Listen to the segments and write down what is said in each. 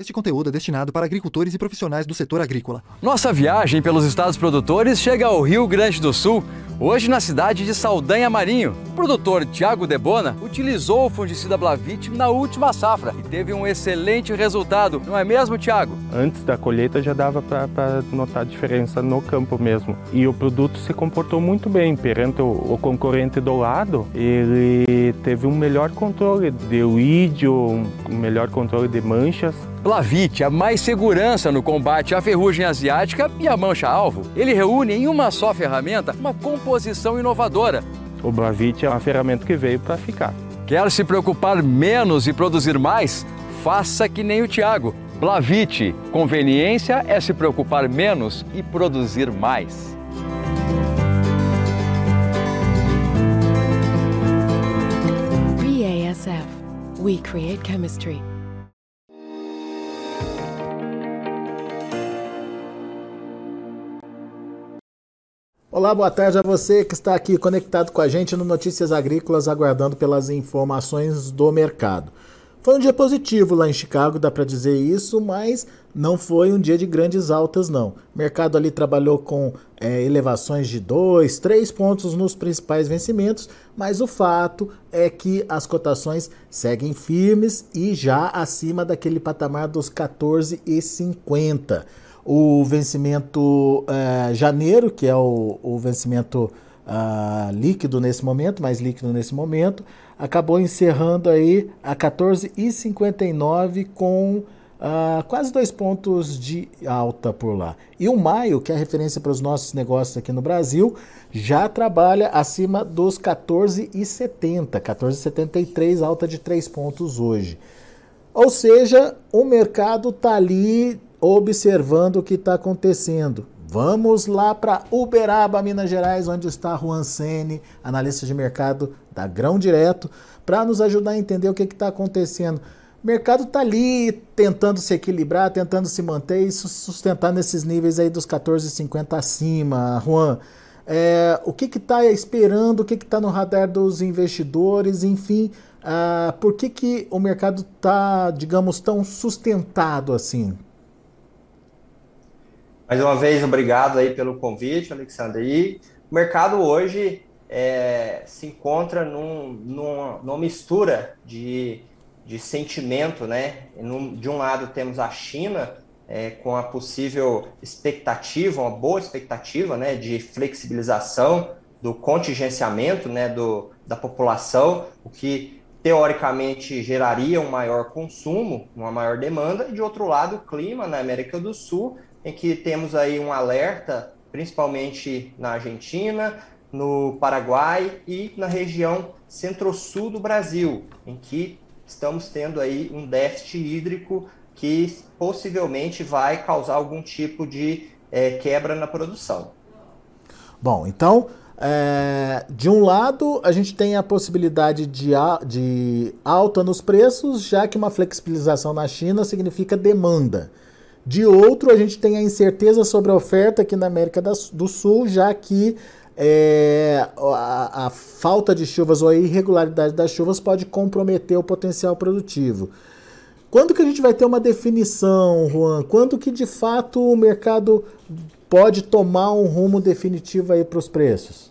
Este conteúdo é destinado para agricultores e profissionais do setor agrícola. Nossa viagem pelos estados produtores chega ao Rio Grande do Sul, hoje na cidade de Saldanha Marinho. O produtor Tiago Debona utilizou o fungicida Blavit na última safra e teve um excelente resultado, não é mesmo, Tiago? Antes da colheita já dava para notar a diferença no campo mesmo. E o produto se comportou muito bem perante o, o concorrente do lado. Ele teve um melhor controle de weed, um melhor controle de manchas Blavit, a mais segurança no combate à ferrugem asiática e à mancha-alvo. Ele reúne em uma só ferramenta uma composição inovadora. O Blavit é uma ferramenta que veio para ficar. Quer se preocupar menos e produzir mais? Faça que nem o Tiago. Blavit, conveniência é se preocupar menos e produzir mais. BASF. We create chemistry. Olá, boa tarde a você que está aqui conectado com a gente no Notícias Agrícolas, aguardando pelas informações do mercado. Foi um dia positivo lá em Chicago, dá para dizer isso, mas não foi um dia de grandes altas, não. O mercado ali trabalhou com é, elevações de 2, 3 pontos nos principais vencimentos, mas o fato é que as cotações seguem firmes e já acima daquele patamar dos 14,50 o vencimento uh, janeiro, que é o, o vencimento uh, líquido nesse momento, mais líquido nesse momento, acabou encerrando aí a 14,59 com uh, quase dois pontos de alta por lá. E o maio, que é a referência para os nossos negócios aqui no Brasil, já trabalha acima dos 14,70, 14,73, alta de 3 pontos hoje. Ou seja, o mercado está ali observando o que está acontecendo. Vamos lá para Uberaba, Minas Gerais, onde está Juan Sene, analista de mercado da Grão Direto, para nos ajudar a entender o que está acontecendo. O mercado está ali tentando se equilibrar, tentando se manter e sustentar nesses níveis aí dos 14,50 acima. Juan, é, o que está esperando, o que está no radar dos investidores, enfim, ah, por que, que o mercado está, digamos, tão sustentado assim? Mais uma vez, obrigado aí pelo convite, Alexandre. E o mercado hoje é, se encontra num, numa, numa mistura de, de sentimento, né? De um lado temos a China é, com a possível expectativa, uma boa expectativa, né, de flexibilização do contingenciamento, né, do, da população, o que teoricamente geraria um maior consumo, uma maior demanda, e de outro lado, o clima na América do Sul em que temos aí um alerta, principalmente na Argentina, no Paraguai e na região centro-sul do Brasil, em que estamos tendo aí um déficit hídrico que possivelmente vai causar algum tipo de é, quebra na produção. Bom, então, é, de um lado, a gente tem a possibilidade de, de alta nos preços, já que uma flexibilização na China significa demanda. De outro, a gente tem a incerteza sobre a oferta aqui na América do Sul, já que é, a, a, falta de chuvas ou a irregularidade das chuvas pode comprometer o potencial produtivo. Quando que a gente vai ter uma definição, Juan? Quando que de fato o mercado pode tomar um rumo definitivo aí para os preços?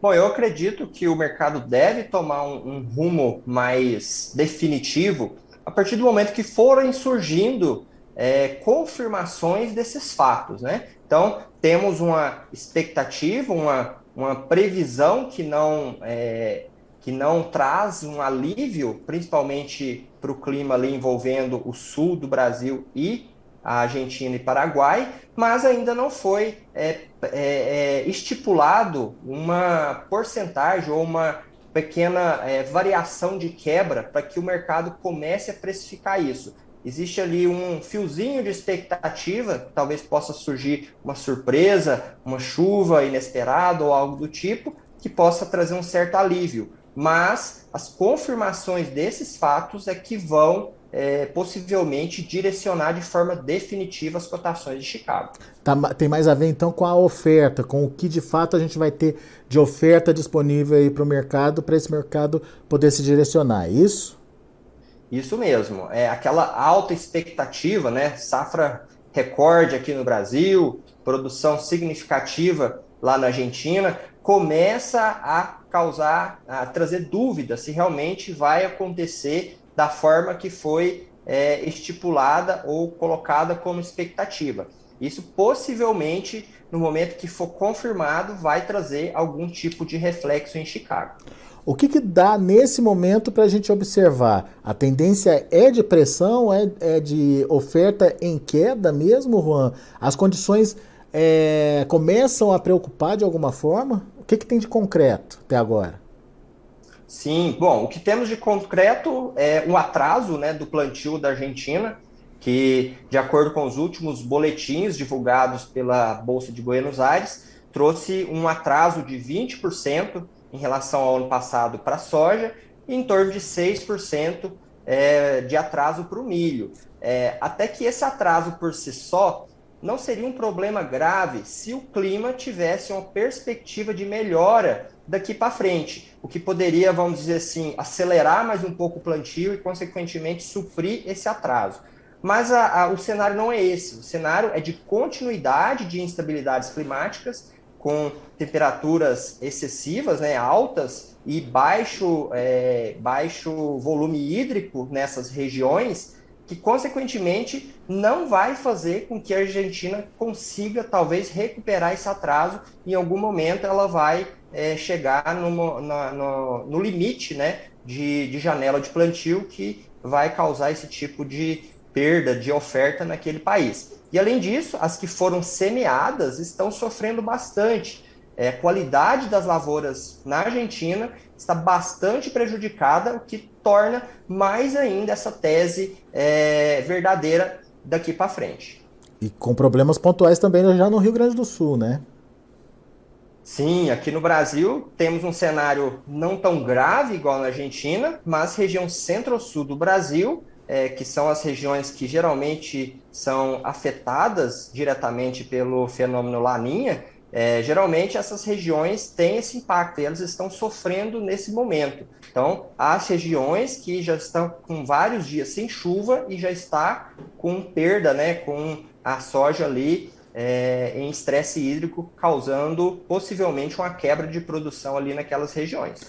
Bom, eu acredito que o mercado deve tomar um, um rumo mais definitivo a partir do momento que forem surgindo é, confirmações desses fatos, né? Então, temos uma expectativa, uma, uma previsão que não, é, que não traz um alívio, principalmente para o clima ali envolvendo o sul do Brasil e a Argentina e Paraguai, mas ainda não foi é, é, é estipulado uma porcentagem ou uma pequena é, variação de quebra para que o mercado comece a precificar isso existe ali um fiozinho de expectativa, talvez possa surgir uma surpresa, uma chuva inesperada ou algo do tipo, que possa trazer um certo alívio. Mas as confirmações desses fatos é que vão é, possivelmente direcionar de forma definitiva as cotações de Chicago. Tá, tem mais a ver então com a oferta, com o que de fato a gente vai ter de oferta disponível para o mercado, para esse mercado poder se direcionar, é isso? Isso mesmo, é aquela alta expectativa, né? Safra recorde aqui no Brasil, produção significativa lá na Argentina, começa a causar, a trazer dúvida se realmente vai acontecer da forma que foi é, estipulada ou colocada como expectativa. Isso possivelmente, no momento que for confirmado, vai trazer algum tipo de reflexo em Chicago. O que, que dá nesse momento para a gente observar? A tendência é de pressão, é, é, de oferta em queda mesmo, Juan? As condições é, começam a preocupar de alguma forma? O que, que tem de concreto até agora? Sim, bom, o que temos de concreto é um atraso né, do plantio da Argentina, que, de acordo com os últimos boletins divulgados pela Bolsa de Buenos Aires, trouxe um atraso de 20% em relação ao ano passado para a soja e em torno de 6% é, de atraso para o milho. É, até que esse atraso por si só não seria um problema grave se o clima tivesse uma perspectiva de melhora daqui para frente, o que poderia, vamos dizer assim, acelerar mais um pouco o plantio e, consequentemente, suprir esse atraso. Mas a, a, o cenário não é esse. O cenário é de continuidade de instabilidades climáticas com temperaturas excessivas, né, altas e baixo, é, baixo volume hídrico nessas regiões, que consequentemente não vai fazer com que a Argentina consiga talvez recuperar esse atraso. Em algum momento ela vai é, chegar no, no, no, limite né, de, de janela de plantio que vai causar esse tipo de perda de oferta naquele país. E além disso, as que foram semeadas estão sofrendo bastante. É, a qualidade das lavouras na Argentina está bastante prejudicada, o que torna mais ainda essa tese é, verdadeira daqui para frente. E com problemas pontuais também já no Rio Grande do Sul, né? Sim, aqui no Brasil temos um cenário não tão grave igual na Argentina, mas região centro-sul do Brasil é, que são as regiões que geralmente são afetadas diretamente pelo fenômeno Laninha, é, geralmente essas regiões têm esse impacto e elas estão sofrendo nesse momento. Então, há regiões que já estão com vários dias sem chuva e já está com perda, né, com a soja ali é, em estresse hídrico, causando possivelmente uma quebra de produção ali naquelas regiões.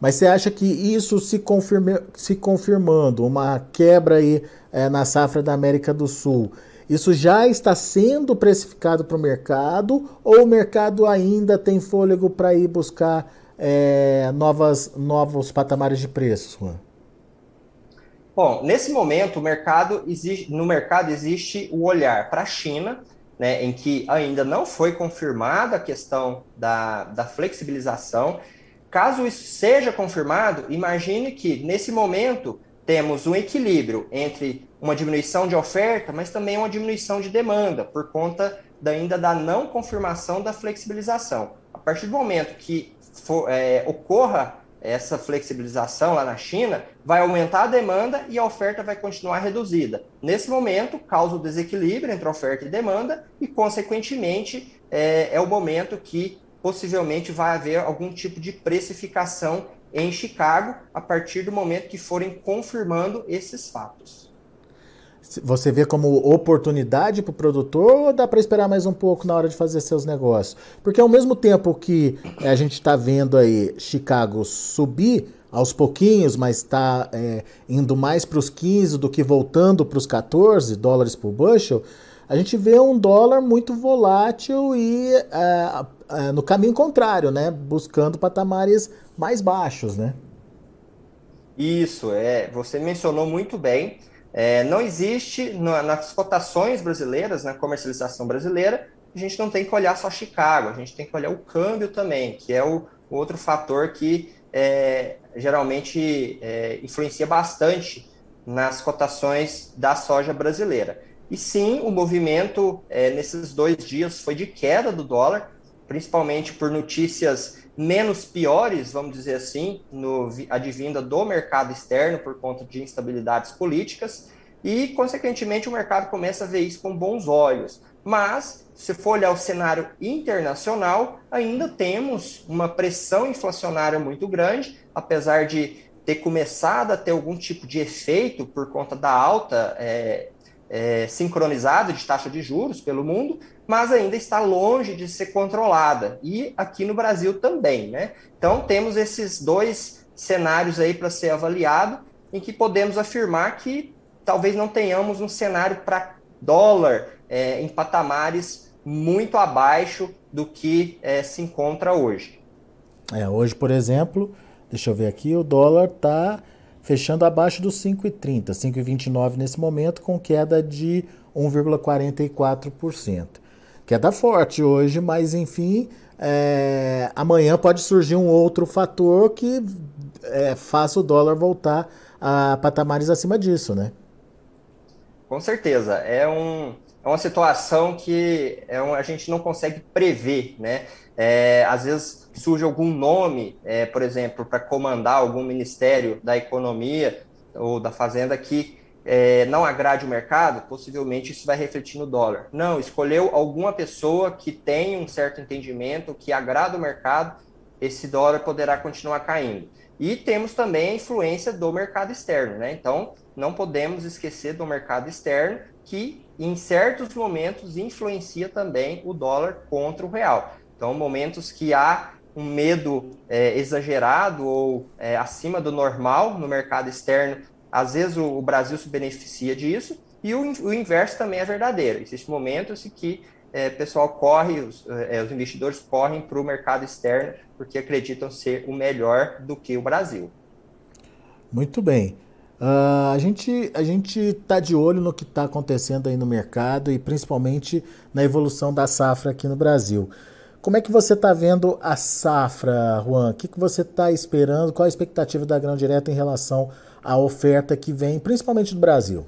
Mas você acha que isso se, confirme, se confirmando, uma quebra aí é, na safra da América do Sul, isso já está sendo precificado para o mercado ou o mercado ainda tem fôlego para ir buscar é, novas, novos patamares de preços, Juan? Bom, nesse momento, o mercado existe, no mercado existe o olhar para a China, né, em que ainda não foi confirmada a questão da, da flexibilização Caso isso seja confirmado, imagine que nesse momento temos um equilíbrio entre uma diminuição de oferta, mas também uma diminuição de demanda, por conta da, ainda da não confirmação da flexibilização. A partir do momento que for, é, ocorra essa flexibilização lá na China, vai aumentar a demanda e a oferta vai continuar reduzida. Nesse momento, causa o desequilíbrio entre oferta e demanda, e, consequentemente, é, é o momento que possivelmente vai haver algum tipo de precificação em Chicago a partir do momento que forem confirmando esses fatos. Você vê como oportunidade para o produtor ou dá para esperar mais um pouco na hora de fazer seus negócios? Porque ao mesmo tempo que a gente está vendo aí Chicago subir aos pouquinhos, mas está é, indo mais para os 15 do que voltando para os 14 dólares por bushel, a gente vê um dólar muito volátil e é, é, no caminho contrário, né? Buscando patamares mais baixos, né? Isso, é. Você mencionou muito bem. É, não existe na, nas cotações brasileiras, na comercialização brasileira, a gente não tem que olhar só Chicago, a gente tem que olhar o câmbio também, que é o, o outro fator que é, geralmente é, influencia bastante nas cotações da soja brasileira. E sim, o movimento é, nesses dois dias foi de queda do dólar, principalmente por notícias menos piores, vamos dizer assim, no, advinda do mercado externo por conta de instabilidades políticas, e, consequentemente, o mercado começa a ver isso com bons olhos. Mas, se for olhar o cenário internacional, ainda temos uma pressão inflacionária muito grande, apesar de ter começado a ter algum tipo de efeito por conta da alta é, é, sincronizada de taxa de juros pelo mundo, mas ainda está longe de ser controlada. E aqui no Brasil também, né? Então temos esses dois cenários aí para ser avaliado, em que podemos afirmar que talvez não tenhamos um cenário para dólar é, em patamares muito abaixo do que é, se encontra hoje. É, hoje, por exemplo, deixa eu ver aqui, o dólar está fechando abaixo dos 5,30, 5,29 nesse momento, com queda de 1,44%. Queda forte hoje, mas enfim, é, amanhã pode surgir um outro fator que é, faça o dólar voltar a patamares acima disso, né? Com certeza. É, um, é uma situação que é um, a gente não consegue prever, né? É, às vezes surge algum nome, é, por exemplo, para comandar algum ministério da economia ou da fazenda que é, não agrade o mercado, possivelmente isso vai refletir no dólar. Não, escolheu alguma pessoa que tem um certo entendimento, que agrada o mercado, esse dólar poderá continuar caindo. E temos também a influência do mercado externo, né? Então, não podemos esquecer do mercado externo, que em certos momentos influencia também o dólar contra o real. Então, momentos que há um medo é, exagerado ou é, acima do normal no mercado externo, às vezes o, o Brasil se beneficia disso, e o, o, inverso também é verdadeiro. Existem momentos em que é, pessoal corre, os, é, os investidores correm para o mercado externo porque acreditam ser o melhor do que o Brasil. Muito bem. Uh, a gente a gente está de olho no que está acontecendo aí no mercado e principalmente na evolução da safra aqui no Brasil. Como é que você está vendo a safra, Juan? O que, que você está esperando? Qual a expectativa da Grão Direta em relação à oferta que vem, principalmente do Brasil?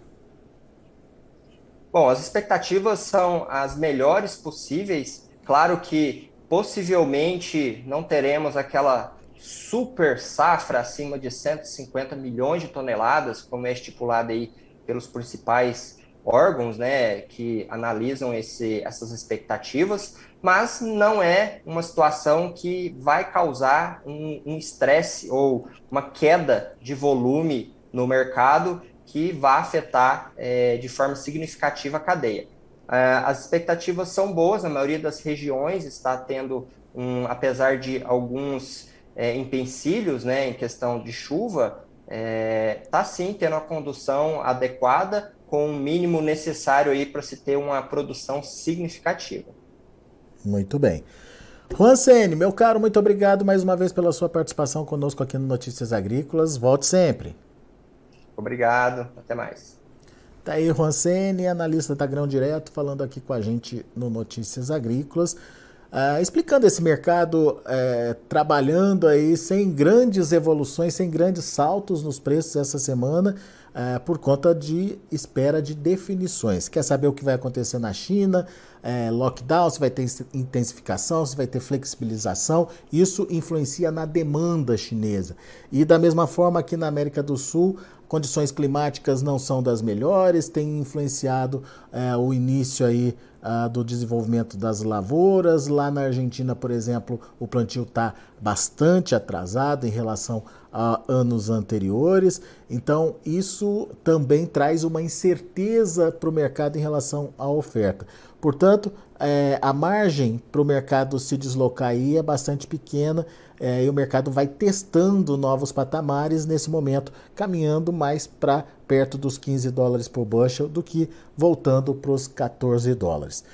Bom, as expectativas são as melhores possíveis. Claro que possivelmente não teremos aquela super safra acima de 150 milhões de toneladas, como é estipulado aí pelos principais órgãos, né, que analisam esse, essas expectativas, mas não é uma situação que vai causar um estresse um ou uma queda de volume no mercado que vá afetar é, de forma significativa a cadeia. É, as expectativas são boas, a maioria das regiões está tendo, um, apesar de alguns é, empecilhos né, em questão de chuva, está é, tá sim tendo a condução adequada com o mínimo necessário aí para se ter uma produção significativa. Muito bem. Juan Sene, meu caro, muito obrigado mais uma vez pela sua participação conosco aqui no Notícias Agrícolas. Volte sempre. Obrigado, até mais. Tá aí Juan Sene, analista da Grão Direto, falando aqui com a gente no Notícias Agrícolas, uh, explicando esse mercado, uh, trabalhando aí sem grandes evoluções, sem grandes saltos nos preços essa semana, uh, por conta de espera de definições. Quer saber o que vai acontecer na China? é, lockdown, se vai ter intensificação, se vai ter flexibilização, isso influencia na demanda chinesa. E da mesma forma aqui na América do Sul, condições climáticas não são das melhores, tem influenciado é, o início aí uh, do desenvolvimento das lavouras. Lá na Argentina, por exemplo, o plantio está bastante atrasado em relação a anos anteriores. Então, isso também traz uma incerteza para o mercado em relação à oferta. Portanto, é, a margem para o mercado se deslocar aí é bastante pequena é, e o mercado vai testando novos patamares nesse momento, caminhando mais para perto dos 15 dólares por bushel do que voltando para os 14 dólares.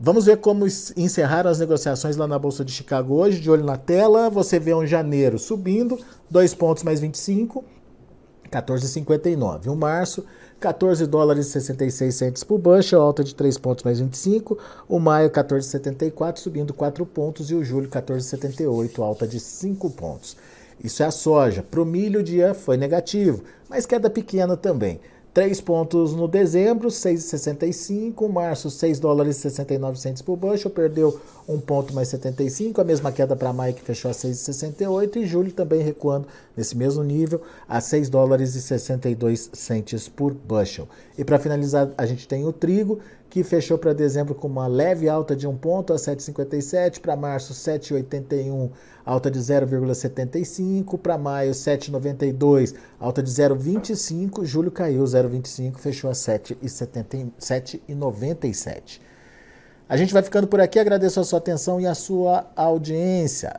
Vamos ver como encerraram as negociações lá na Bolsa de Chicago hoje. De olho na tela, você vê um janeiro subindo, 2 pontos mais 25, 14,59. Um março, 14 dólares e 66 centos por bushel, alta de 3 pontos mais 25. O maio, 14,74, subindo 4 pontos. E o julho, 14,78, alta de 5 pontos. Isso é a soja. Para o milho, o dia foi negativo, mas queda pequena também. 3 pontos no dezembro, 6,65. Março, 6 dólares e 69 centos por bushel, perdeu 1 ponto mais 75. A mesma queda para maio, que fechou a 6,68. E julho também recuando nesse mesmo nível, a 6 dólares e 62 centos por bushel. E para finalizar, a gente tem o trigo, que fechou para dezembro com uma leve alta de 1 ponto a 7,57, para março 7,81, alta de 0,75, para maio 7,92, alta de 0,25, julho caiu 0,25, fechou a 7,97. A gente vai ficando por aqui, agradeço a sua atenção e a sua audiência.